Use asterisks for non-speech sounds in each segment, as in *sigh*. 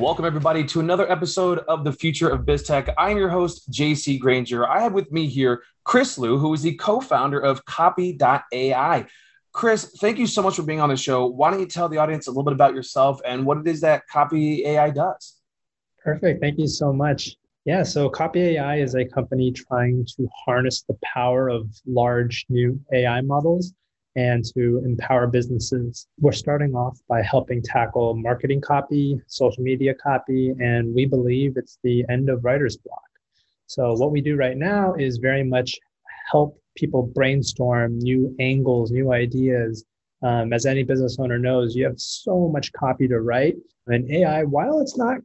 Welcome, everybody, to another episode of the Future of BizTech. I'm your host, JC Granger. I have with me here Chris Lu, who is the co founder of Copy.ai. Chris, thank you so much for being on the show. Why don't you tell the audience a little bit about yourself and what it is that Copy AI does? Perfect. Thank you so much. Yeah, so Copy AI is a company trying to harness the power of large new AI models and to empower businesses. We're starting off by helping tackle marketing copy, social media copy, and we believe it's the end of writer's block. So, what we do right now is very much help people brainstorm new angles, new ideas. Um, as any business owner knows, you have so much copy to write. And AI, while it's not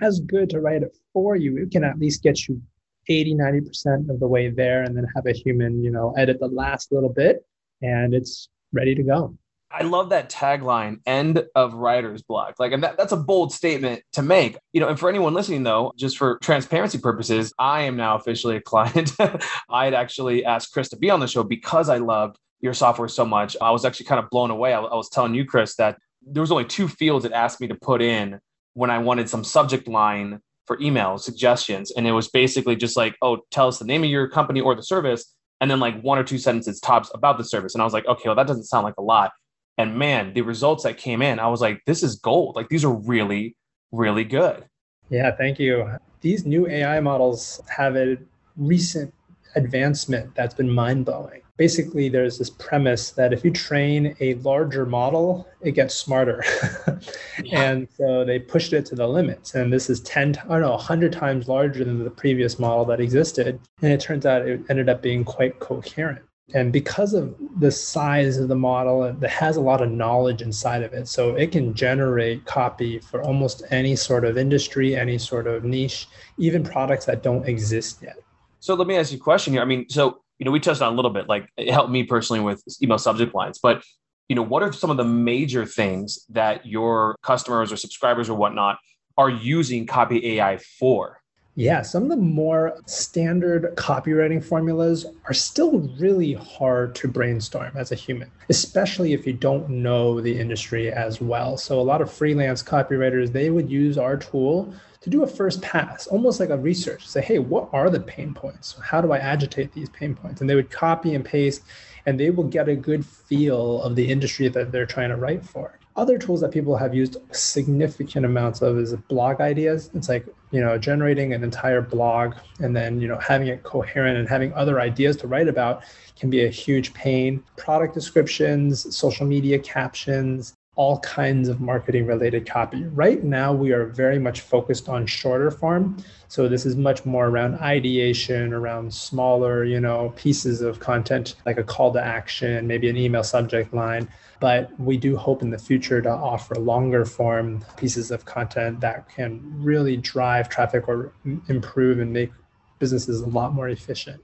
as good to write it for you, it can at least get you 80, 90% of the way there and then have a human, you know, edit the last little bit and it's ready to go. I love that tagline, end of writer's block. Like, and that, that's a bold statement to make. You know, and for anyone listening, though, just for transparency purposes, I am now officially a client. *laughs* I had actually asked Chris to be on the show because I loved your software so much. I was actually kind of blown away. I, I was telling you, Chris, that there was only two fields it asked me to put in when I wanted some subject line for email suggestions. And it was basically just like, oh, tell us the name of your company or the service and then like one or two sentences tops about the service. And I was like, okay, well, that doesn't sound like a lot. And man, the results that came in, I was like, this is gold. Like these are really, really good. Yeah, thank you. These new AI models have a recent advancement that's been mind blowing. Basically, there's this premise that if you train a larger model, it gets smarter. *laughs* yeah. And so they pushed it to the limits. And this is 10, I don't know, 100 times larger than the previous model that existed. And it turns out it ended up being quite coherent. And because of the size of the model, it has a lot of knowledge inside of it. So it can generate copy for almost any sort of industry, any sort of niche, even products that don't exist yet. So let me ask you a question here. I mean, so you know, we touched on a little bit, like it helped me personally with email subject lines, but you know, what are some of the major things that your customers or subscribers or whatnot are using Copy AI for? Yeah, some of the more standard copywriting formulas are still really hard to brainstorm as a human, especially if you don't know the industry as well. So a lot of freelance copywriters, they would use our tool to do a first pass, almost like a research, say, hey, what are the pain points? How do I agitate these pain points? And they would copy and paste, and they will get a good feel of the industry that they're trying to write for. Other tools that people have used significant amounts of is blog ideas. It's like, you know, generating an entire blog and then, you know, having it coherent and having other ideas to write about can be a huge pain. Product descriptions, social media captions, all kinds of marketing related copy. Right now, we are very much focused on shorter form. So this is much more around ideation, around smaller, you know, pieces of content like a call to action, maybe an email subject line. But we do hope in the future to offer longer form pieces of content that can really drive traffic or improve and make businesses a lot more efficient.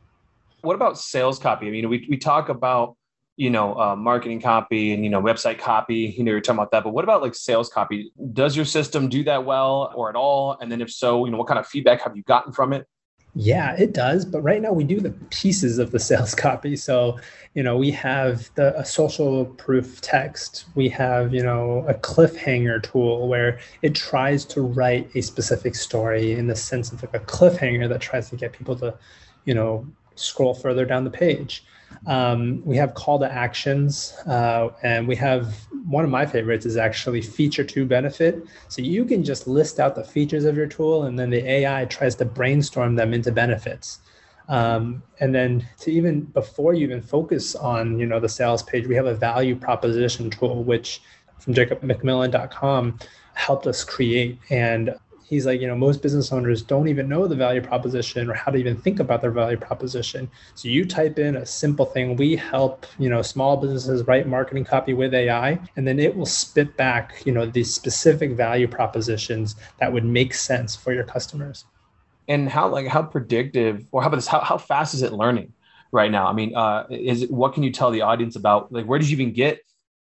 What about sales copy? I mean, we, we talk about you know, uh, marketing copy and, you know, website copy, you know, you're talking about that, but what about like sales copy? Does your system do that well or at all? And then if so, you know, what kind of feedback have you gotten from it? Yeah, it does. But right now we do the pieces of the *laughs* sales copy. So, you know, we have the a social proof text. We have, you know, a cliffhanger tool where it tries to write a specific story in the sense of like a cliffhanger that tries to get people to, you know, scroll further down the page. Um, we have call to actions, uh, and we have one of my favorites is actually feature to benefit. So you can just list out the features of your tool, and then the AI tries to brainstorm them into benefits. Um, and then to even before you even focus on you know the sales page, we have a value proposition tool which from jacobmcmillen.com helped us create. And he's like, you know, most business owners don't even know the value proposition or how to even think about their value proposition. So you type in a simple thing. We help, you know, small businesses write marketing copy with AI, and then it will spit back, you know, these specific value propositions that would make sense for your customers. And how like how predictive or how about this? How how fast is it learning right now? I mean, uh, is it, what can you tell the audience about like where did you even get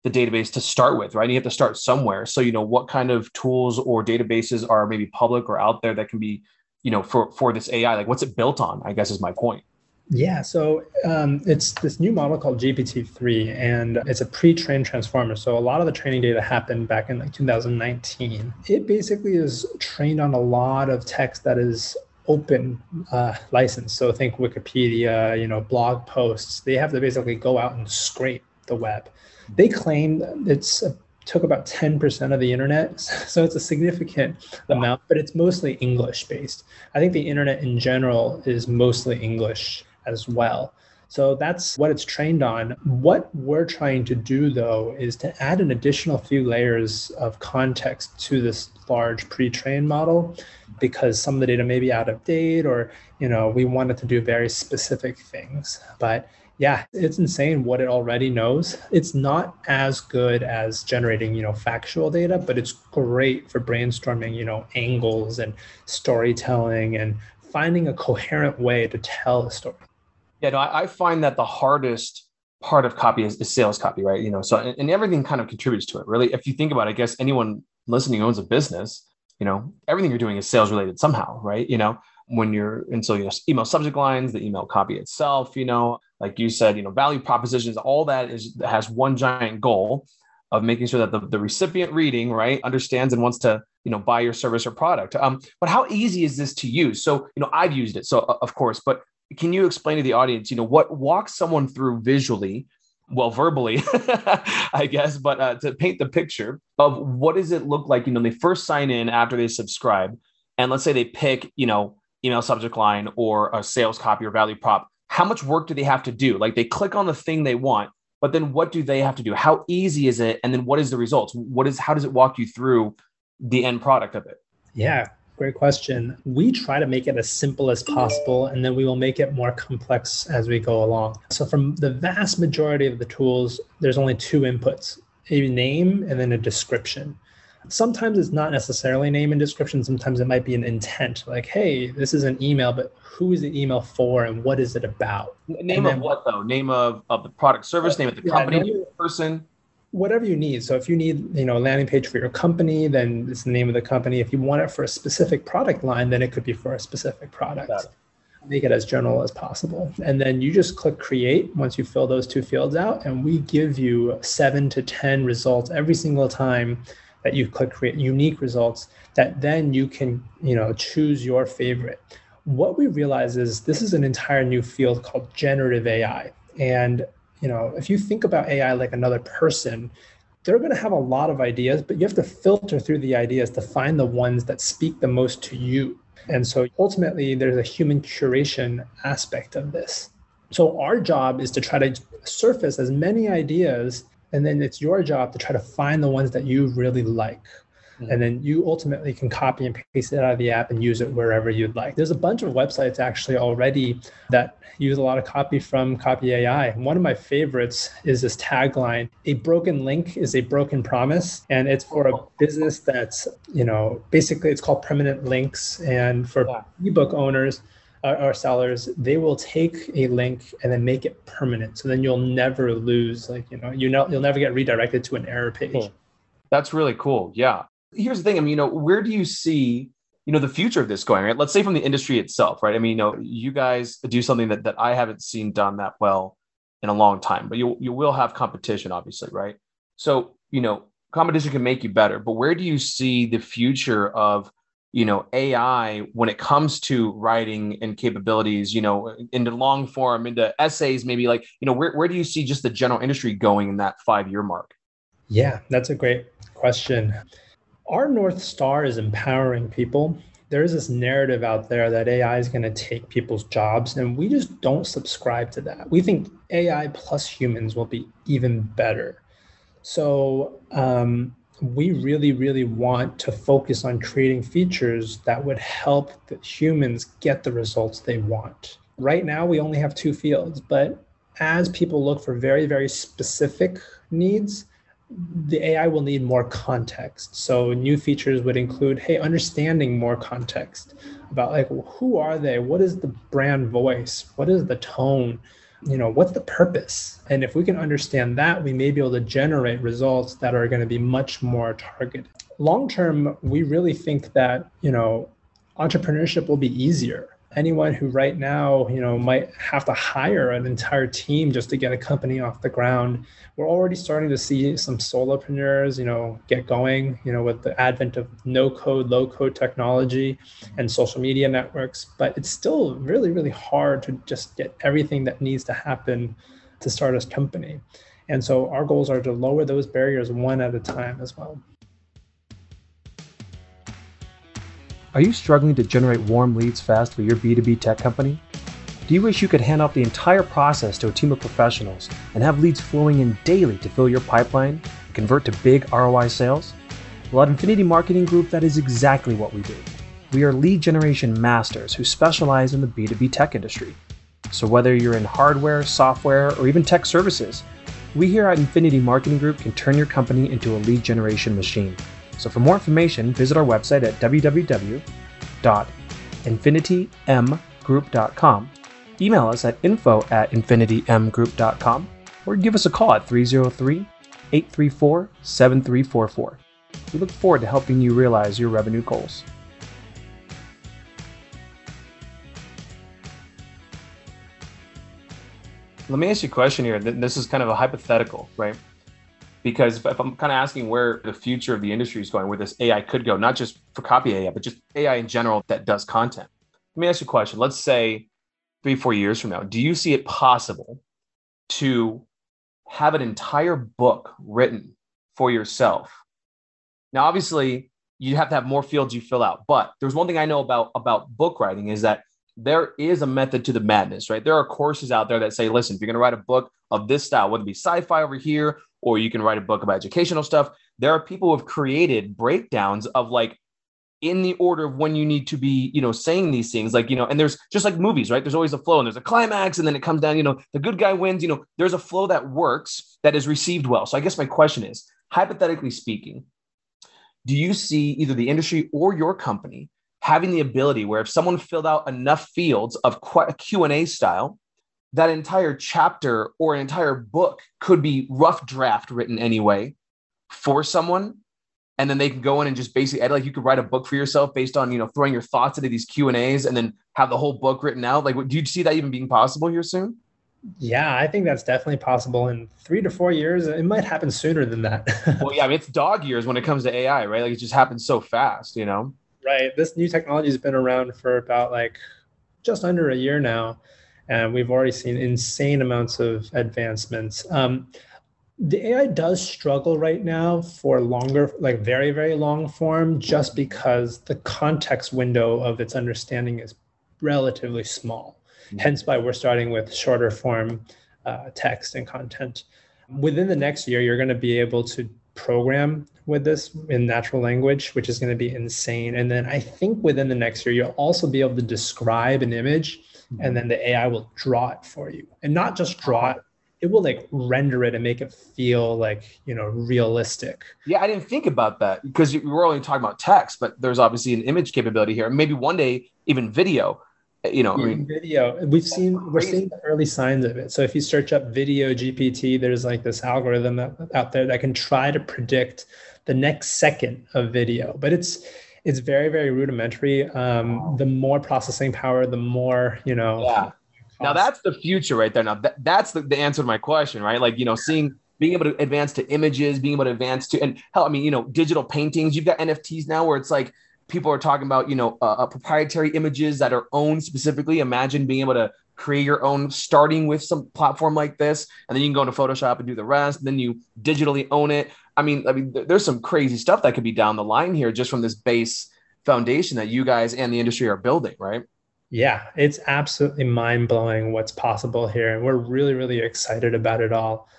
the database to start with, right? You have to start somewhere. So, you know, what kind of tools or databases are maybe public or out there that can be, you know, for for this AI? Like, what's it built on? I guess is my point. Yeah, so um, it's this new model called GPT-3, and it's a pre-trained transformer. So a lot of the training data happened back in like 2019. It basically is trained on a lot of text that is open uh, license. So think Wikipedia, you know, blog posts. They have to basically go out and scrape the web. They claim it's a took about 10% of the internet. *laughs* So it's a significant amount, but it's mostly English based. I think the internet in general is mostly English as well. So that's what it's trained on. What we're trying to do, though, is to add an additional few layers of context to this large pre-trained model because some of the data may be out of date or you know we wanted to do very specific things but yeah, it's insane what it already knows. It's not as good as generating, you know, factual data, but it's great for brainstorming, you know, angles and storytelling and finding a coherent way to tell a story. Yeah, no, I, I find that the hardest part of copy is, is, sales copy, right? You know, so and, and everything kind of contributes to it. Really, if you think about it, I guess anyone listening owns a business, you know, everything you're doing is sales related somehow, right? You know, when you're and so you know email subject lines the email copy itself you know like you said you know value propositions all that is has one giant goal of making sure that the, the recipient reading right understands and wants to you know buy your service or product. Um, but how easy is this to use? So you know i've used it so of course but can you explain to the audience you know what walks someone through visually well verbally *laughs* i guess but uh, to paint the picture of what does it look like you know they first sign in after they subscribe and let's say they pick you know email subject line or a sales copy or value prop, how much work do they have to do? Like they click on the thing they want, but then what do they have to do? How easy is it? And then what is the results? What is how does it walk you through the end product of it? Yeah, great question. We try to make it as simple as possible, and then we will make it more complex as we go along. So, from the vast majority of the tools, there's only two inputs a name and then a description sometimes it's not necessarily name and description. Sometimes it might be an intent, like, hey, this is an email, but who is the email for and what is it about? Name and of what though? Name of, of the product service, uh, name of the yeah, company, name, person. Whatever you need. So if you need, you know, a landing page for your company, then it's the name of the company. If you want it for a specific product line, then it could be for a specific product. Make it as general as possible. And then you just click create once you fill those two fields out, and we give you seven to 10 results every single time that you click create unique results that then you can you know choose your favorite. What we realize is this is an entire new field called generative ai and you know if you think about ai like another person they're going to have a lot of ideas but you have to filter through the ideas to find the ones that speak the most to you. And so ultimately there's a human curation aspect of this. So our job is to try to surface as many ideas and then it's your job to try to find the ones that you really like. Mm-hmm. and then you ultimately can copy and paste it out of the app and use it wherever you'd like. There's a bunch of websites actually already that use a lot of copy from copy ai one of my favorites is this tagline a broken link is a broken promise. And it's for a business that's you know basically it's called permanent links. And for yeah. ebook owners our sellers, they will take a link and then make it permanent. So then you'll never lose, like, you know, you know, you'll never get redirected to an error page. Cool. That's really cool. Yeah. Here's the thing. I mean, you know, where do you see, you know, the future of this going, right? Let's say from the industry itself, right? I mean, you know, you guys do something that, that I haven't seen done that well in a long time, but you, you will have competition, obviously, right? So, you know, competition can make you better, but where do you see the future of you know ai when it comes to writing and capabilities you know into long form into essays maybe like you know where, where do you see just the general industry going in that five year mark? Yeah that's a great question. Our north star is empowering people. There's this narrative out there that ai is going to take people's jobs and we just don't subscribe to that. We think ai plus humans will be even better. So um, we really, really want to focus on creating features that would help the humans get the results they want. Right now, we only have two fields, but as people look for very, very specific needs, the AI will need more context. So new features would include, hey, understanding more context about like who are they? What is the brand voice? What is the tone? You know what's the purpose? And if we can understand that we may be able to generate results that are going to be much more targeted. Long term we really think that you know entrepreneurship will be easier anyone who right now, you know, might have to hire an entire team just to get a company off the ground. We're already starting to see some solopreneurs, you know, get going, you know, with the advent of no code, low code technology and social media networks. But it's still really, really hard to just get everything that needs to happen to start a company. And so our goals are to lower those barriers one at a time as well. Are you struggling to generate warm leads fast for your B2B tech company? Do you wish you could hand off the entire process to a team of professionals and have leads flowing in daily to fill your pipeline and convert to big ROI sales? Well, at Infinity Marketing Group, that is exactly what we do. We are lead generation masters who specialize in the B2B tech industry. So, whether you're in hardware, software, or even tech services, we here at Infinity Marketing Group can turn your company into a lead generation machine. So for more information, visit our website at www.infinitymgroup.com. Email us at info at infinitymgroup.com or give us a call at 303 834 7344. We look forward to helping you realize your revenue goals. Let me ask you a question here. This is kind of a hypothetical, right? Because if, I'm kind of asking where the future of the industry is going, where this AI could go, not just for copy AI, but just AI in general that does content. Let me ask you a question. Let's say three, four years from now, do you see it possible to have an entire book written for yourself? Now, obviously, you have to have more fields you fill out, but there's one thing I know about about book writing is that there is a method to the madness, right? There are courses out there that say, listen, if you're going to write a book of this style, whether it be sci-fi over here or you can write a book about educational stuff. There are people who have created breakdowns of like in the order of when you need to be, you know, saying these things. Like, you know, and there's just like movies, right? There's always a flow and there's a climax and then it comes down, you know, the good guy wins, you know, there's a flow that works that is received well. So I guess my question is, hypothetically speaking, do you see either the industry or your company having the ability where if someone filled out enough fields of Q&A style that entire chapter or an entire book could be rough draft written anyway for someone. And then they can go in and just basically edit like you could write a book for yourself based on you know throwing your thoughts into these q and a's and then have the whole book written out. Like do you see that even being possible here soon? Yeah i think that's definitely possible in three to four years. It might happen sooner than that. *laughs* Well yeah I mean, it's dog years when it comes to ai right? Like it just happens so fast you know? Right. This new technology has been around for about like just under a year now and we've already seen insane amounts of advancements. Um, the AI does struggle right now for longer, like very, very long form, just because the context window of its understanding is relatively small. Mm-hmm. Hence why we're starting with shorter form uh, text and content. Within the next year, you're going to be able to program with this in natural language, which is going to be insane. And then I think within the next year, you'll also be able to describe an image and mm-hmm. then the AI will draw it for you. And not just draw it, it will like render it and make it feel like, you know, realistic. Yeah, I didn't think about that because we were only talking about text, but there's obviously an image capability here. Maybe one day even video, you know, I mean, video. We've seen we're seeing the early signs of it. So if you search up video GPT, there's like this algorithm out there that can try to predict the next second of video, but it's it's very very rudimentary um, wow. the more processing power the more you know yeah now that's the future right there now that, that's the, the answer to my question right like you know seeing being able to advance to images being able to advance to and hell i mean you know digital paintings you've got nfts now where it's like people are talking about you know uh, uh, proprietary images that are owned specifically imagine being able to create your own starting with some platform like this and then you can go into photoshop and do the rest and then you digitally own it I mean, I mean, there's some crazy stuff that could be down the line here just from this base foundation that you guys and the industry are building, right? Yeah, it's absolutely mind blowing what's possible here. And we're really, really excited about it all.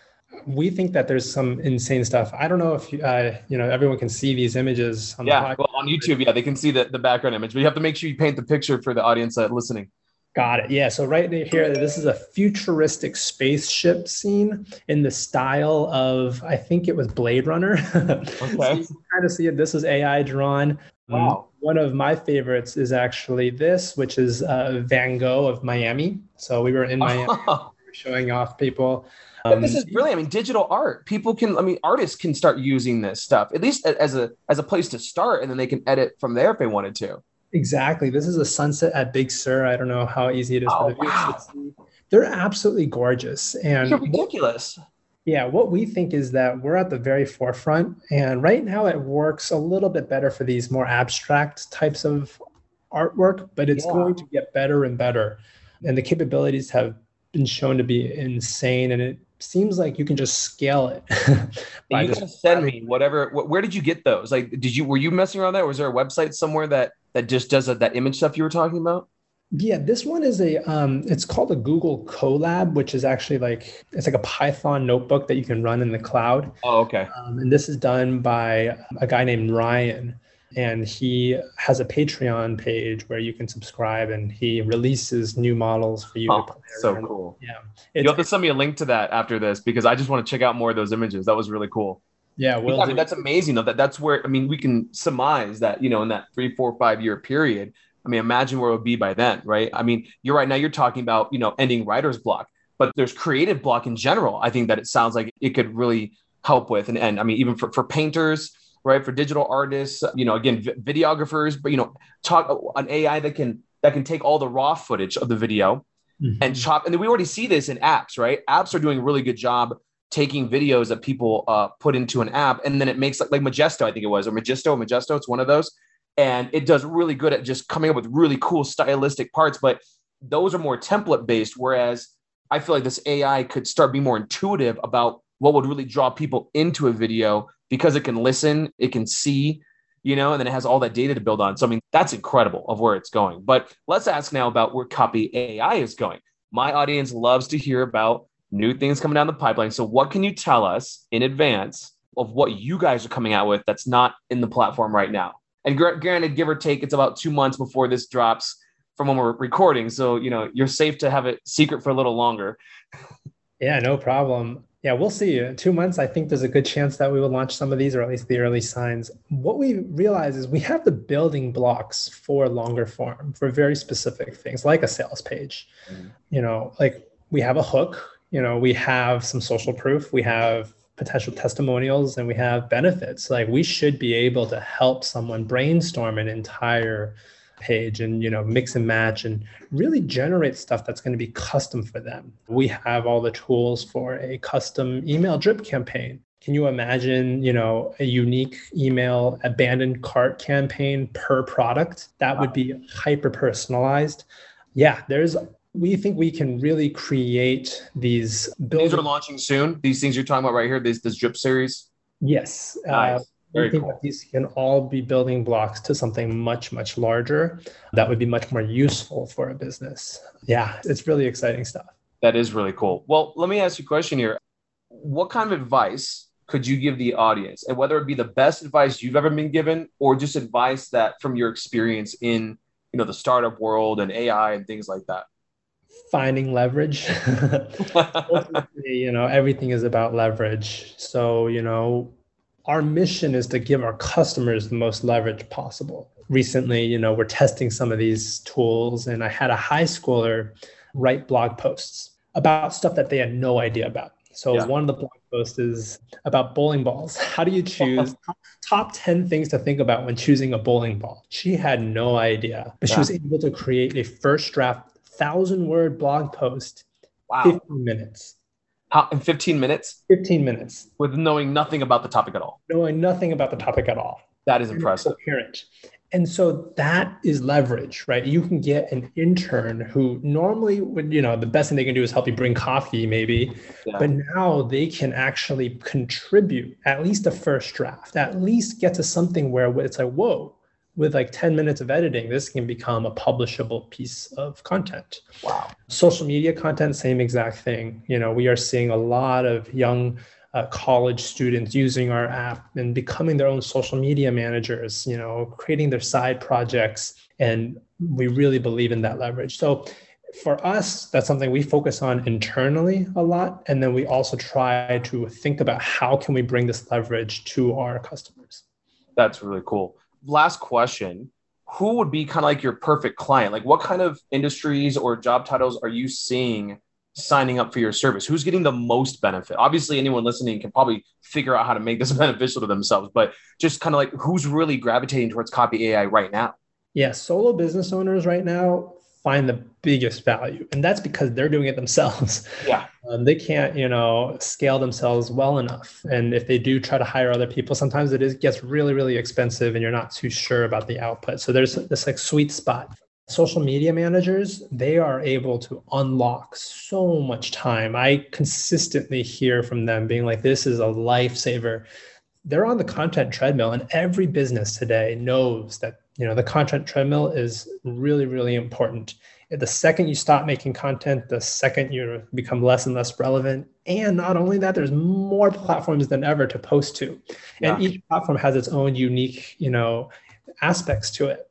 We think that there's some insane stuff. I don't know if uh, you know everyone can see these images. On yeah, well, on YouTube, yeah, they can see the, the background image, but you have to make sure you paint the picture for the audience that listening. Got it. Yeah. So right here, this is a futuristic spaceship scene in the style of I think it was Blade Runner. *laughs* Okay. so you kind of see it. This is AI drawn. Wow. One of my favorites is actually this, which is uh, Van Gogh of Miami. So we were in *laughs* Miami, were showing off people. Um, this is brilliant. I mean, digital art. People can. I mean, artists can start using this stuff at least as a as a place to start, and then they can edit from there if they wanted to. Exactly. This is a sunset at Big Sur. I don't know how easy it is oh, for the viewers wow. to see. They're absolutely gorgeous. And They're ridiculous. Yeah, what we think is that we're at the very forefront. And right now it works a little bit better for these more abstract types of artwork, but it's yeah. going to get better and better. And the capabilities have been shown to be insane. And it seems like you can just scale it. you can send me whatever. Where did you get those? Like, did you were you messing around that? Was there a website somewhere that that just does that, that image stuff you were talking about? Yeah, this one is a um, it's called a Google Colab, which is actually like it's like a Python notebook that you can run in the cloud. Oh, okay. Um, and this is done by a guy named Ryan, and he has a Patreon page where you can subscribe, and he releases new models for you. Oh, so and, cool. Yeah, you have to send me a link to that after this because I just want to check out more of those images. That was really cool. Yeah, well, I mean, that's amazing. Though that that's where I mean we can surmise that you know in that three, four, five year period I mean, imagine where it would be by then, right? I mean, you're right now, you're talking about, you know, ending writer's block, but there's creative block in general. I think that it sounds like it could really help with and end. I mean, even for, for painters, right? For digital artists, you know, again, videographers, but, you know, talk an AI that can, that can take all the raw footage of the video mm-hmm. and chop. And we already see this in apps, right? Apps are doing a really good job taking videos that people uh, put into an app and then it makes like, like Majesto, I think it was, or Magisto, Majesto, it's one of those and it does really good at just coming up with really cool stylistic parts but those are more template based whereas i feel like this ai could start being more intuitive about what would really draw people into a video because it can listen it can see you know and then it has all that data to build on so i mean that's incredible of where it's going but let's ask now about where copy ai is going my audience loves to hear about new things coming down the pipeline so what can you tell us in advance of what you guys are coming out with that's not in the platform right now and gr- granted, give or take, it's about two months before this drops from when we're recording. So, you know, you're safe to have it secret for a little longer. Yeah, no problem. Yeah, we'll see. In two months, I think there's a good chance that we will launch some of these, or at least the early signs. What we realize is we have the building blocks for longer form, for very specific things, like a sales page. Mm-hmm. You know, like we have a hook. You know, we have some social proof. We have potential testimonials and we have benefits like we should be able to help someone brainstorm an entire page and you know mix and match and really generate stuff that's going to be custom for them we have all the tools for a custom email drip campaign can you imagine you know a unique email abandoned cart campaign per product that would be hyper personalized yeah there's we think we can really create these buildings. These are launching soon. These things you're talking about right here, this this drip series. Yes. Uh, nice. Uh, Very think cool. that these can all be building blocks to something much, much larger that would be much more useful for a business. Yeah, it's really exciting stuff. That is really cool. Well, let me ask you a question here. What kind of advice could you give the audience? And whether it be the best advice you've ever been given or just advice that from your experience in you know the startup world and AI and things like that? finding leverage. *laughs* *laughs* you know, everything is about leverage. So, you know, our mission is to give our customers the most leverage possible. Recently, you know, we're testing some of these tools, and I had a high schooler write blog posts about stuff that they had no idea about. So yeah. one of the blog posts is about bowling balls. How do you choose *laughs* top 10 things to think about when choosing a bowling ball? She had no idea, but yeah. she was able to create a first draft thousand word blog post. Wow. 15 minutes. How, in 15 minutes? 15 minutes. With knowing nothing about the topic at all. Knowing nothing about the topic at all. That is impressive. Coherent. And so that is leverage, right? You can get an intern who normally would, you know, the best thing they can do is help you bring coffee, maybe. Yeah. But now they can actually contribute at least a first draft, at least get to something where it's like, whoa, with like 10 minutes of editing, this can become a publishable piece of content. Wow. Social media content, same exact thing. You know, we are seeing a lot of young uh, college students using our app and becoming their own social media managers, you know, creating their side projects. And we really believe in that leverage. So for us, that's something we focus on internally a lot. And then we also try to think about how can we bring this leverage to our customers. That's really cool last question who would be kind of like your perfect client? Like what kind of industries or job titles are you seeing signing up for your service? Who's getting the most benefit? Obviously anyone listening can probably figure out how to make this *laughs* beneficial to themselves but just kind of like who's really gravitating towards copy ai right now? Yeah, solo business owners right now find the biggest value, and that's because they're doing it themselves. Yeah, *laughs* um, they can't, you know, scale themselves well enough, and if they do try to hire other people, sometimes it is gets really, really expensive, and you're not too sure about the output. So there's this like sweet spot. Social media managers, they are able to unlock so much time. I consistently hear from them being like, "This is a lifesaver." They're on the content treadmill, and every business today knows that you know the content treadmill is really really important. The second you stop making content the second you become less and less relevant. And not only that there's more platforms than ever to post to. And yeah. each platform has its own unique you know aspects to it.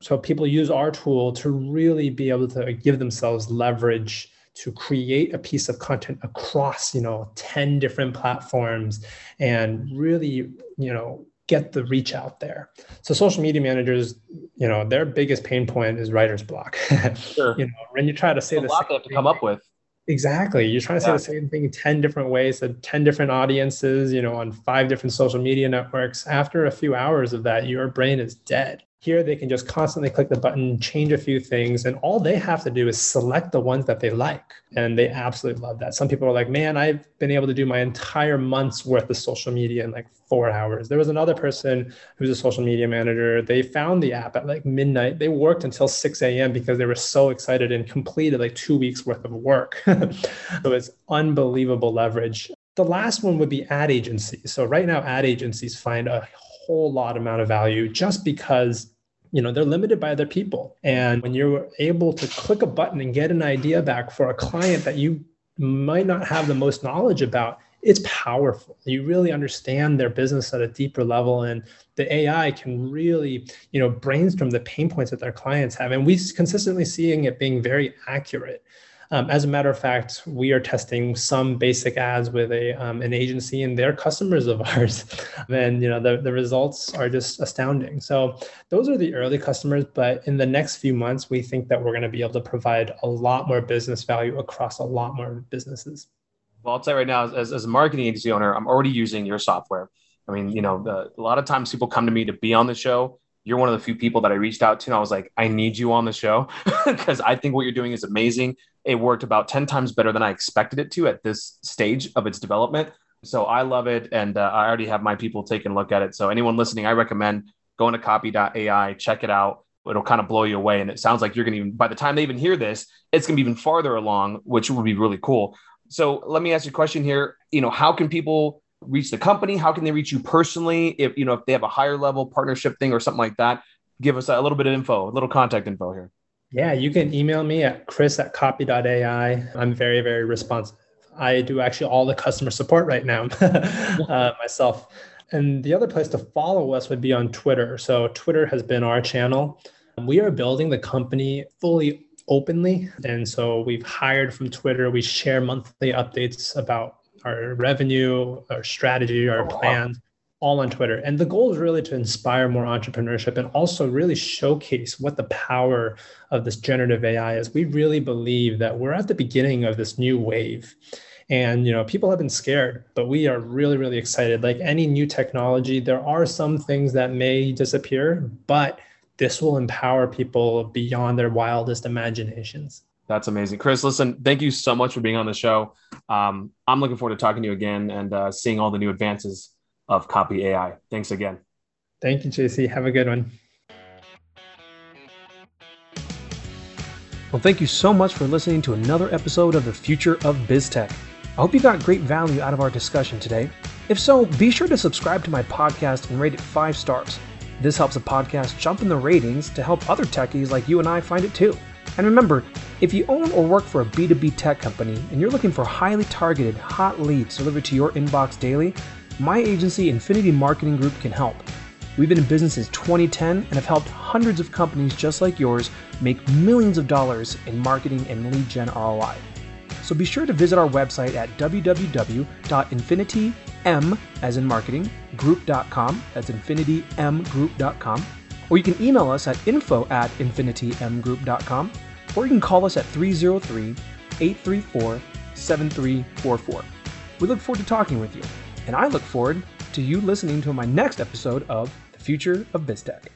So people use our tool to really be able to give themselves leverage to create a piece of content across you know 10 different platforms and really you know get the reach out there. So social media managers, you know, their biggest pain point is writer's block. *laughs* sure. You know, when you try to say the lot they have to come up with. Exactly. You're trying to yeah. say the same thing 10 different ways to 10 different audiences, you know, on five different social media networks. After a few hours of that, your brain is dead. Here, they can just constantly click the button, change a few things, and all they have to do is select the ones that they like. And they absolutely love that. Some people are like, man, I've been able to do my entire month's worth of social media in like four hours. There was another person who's a social media manager. They found the app at like midnight. They worked until 6 a.m. because they were so excited and completed like two weeks worth of work. *laughs* so it's unbelievable leverage. The last one would be ad agencies. So right now, ad agencies find a whole lot amount of value just because you know they're limited by other people. And when you're able to click a button and get an idea back for a client that you might not have the most knowledge about it's powerful. You really understand their business at a deeper level and the ai can really you know brainstorm the pain points that their clients have. And we consistently seeing it being very accurate um, as a matter of fact, we are testing some basic ads with a um, an agency, and they're customers of *laughs* ours. and you know the, the results are just astounding. So those are the early customers, but in the next few months, we think that we're going to be able to provide a lot more business value across a lot more businesses. Well, I'll tell you right now, as, as a marketing agency owner, I'm already using your software. I mean, you know, the, a lot of times people come to me to be on the show. You're one of the few people that I reached out to, and I was like, I need you on the show *laughs* because I think what you're doing is amazing it worked about 10 times better than I expected it to at this stage of its development. So I love it. And uh, I already have my people taking a look at it. So anyone listening, I recommend going to copy.ai, check it out. It'll kind of blow you away. And it sounds like you're going to even, by the time they even hear this, it's going to be even farther along, which would be really cool. So let me ask you a question here. You know, how can people reach the company? How can they reach you personally? If, you know, if they have a higher level partnership thing or something like that, give us a little bit of info, a little contact info here. Yeah, you can email me at chris at copy.ai. I'm very, very responsive. I do actually all the customer support right now *laughs* uh, myself. And the other place to follow us would be on Twitter. So, Twitter has been our channel. We are building the company fully openly. And so, we've hired from Twitter. We share monthly updates about our revenue, our strategy, our oh, plans. All on Twitter. And the goal is really to inspire more entrepreneurship and also really showcase what the power of this generative AI is. We really believe that we're at the beginning of this new wave. And you know, people have been scared, but we are really, really excited. Like any new technology, there are some things that may disappear, but this will empower people beyond their wildest imaginations. That's amazing. Chris, listen, thank you so much for being on the show. Um, I'm looking forward to talking to you again and uh, seeing all the new advances of Copy AI. Thanks again. Thank you, JC. Have a good one. Well, thank you so much for listening to another episode of the Future of BizTech. I hope you got great value out of our discussion today. If so, be sure to subscribe to my podcast and rate it five stars. This helps the podcast jump in the ratings to help other techies like you and I find it too. And remember, if you own or work for a B2B tech company and you're looking for highly targeted, hot leads delivered to your inbox daily, my agency, Infinity Marketing Group, can help. We've been in business since 2010 and have helped hundreds of companies just like yours make millions of dollars in marketing and lead gen ROI. So be sure to visit our website at www.infinitym, as in marketing, group.com. That's infinitymgroup.com. Or you can email us at info at infinitymgroup.com. Or you can call us at 303 834 7344. We look forward to talking with you and I look forward to you listening to my next episode of The Future of BizTech.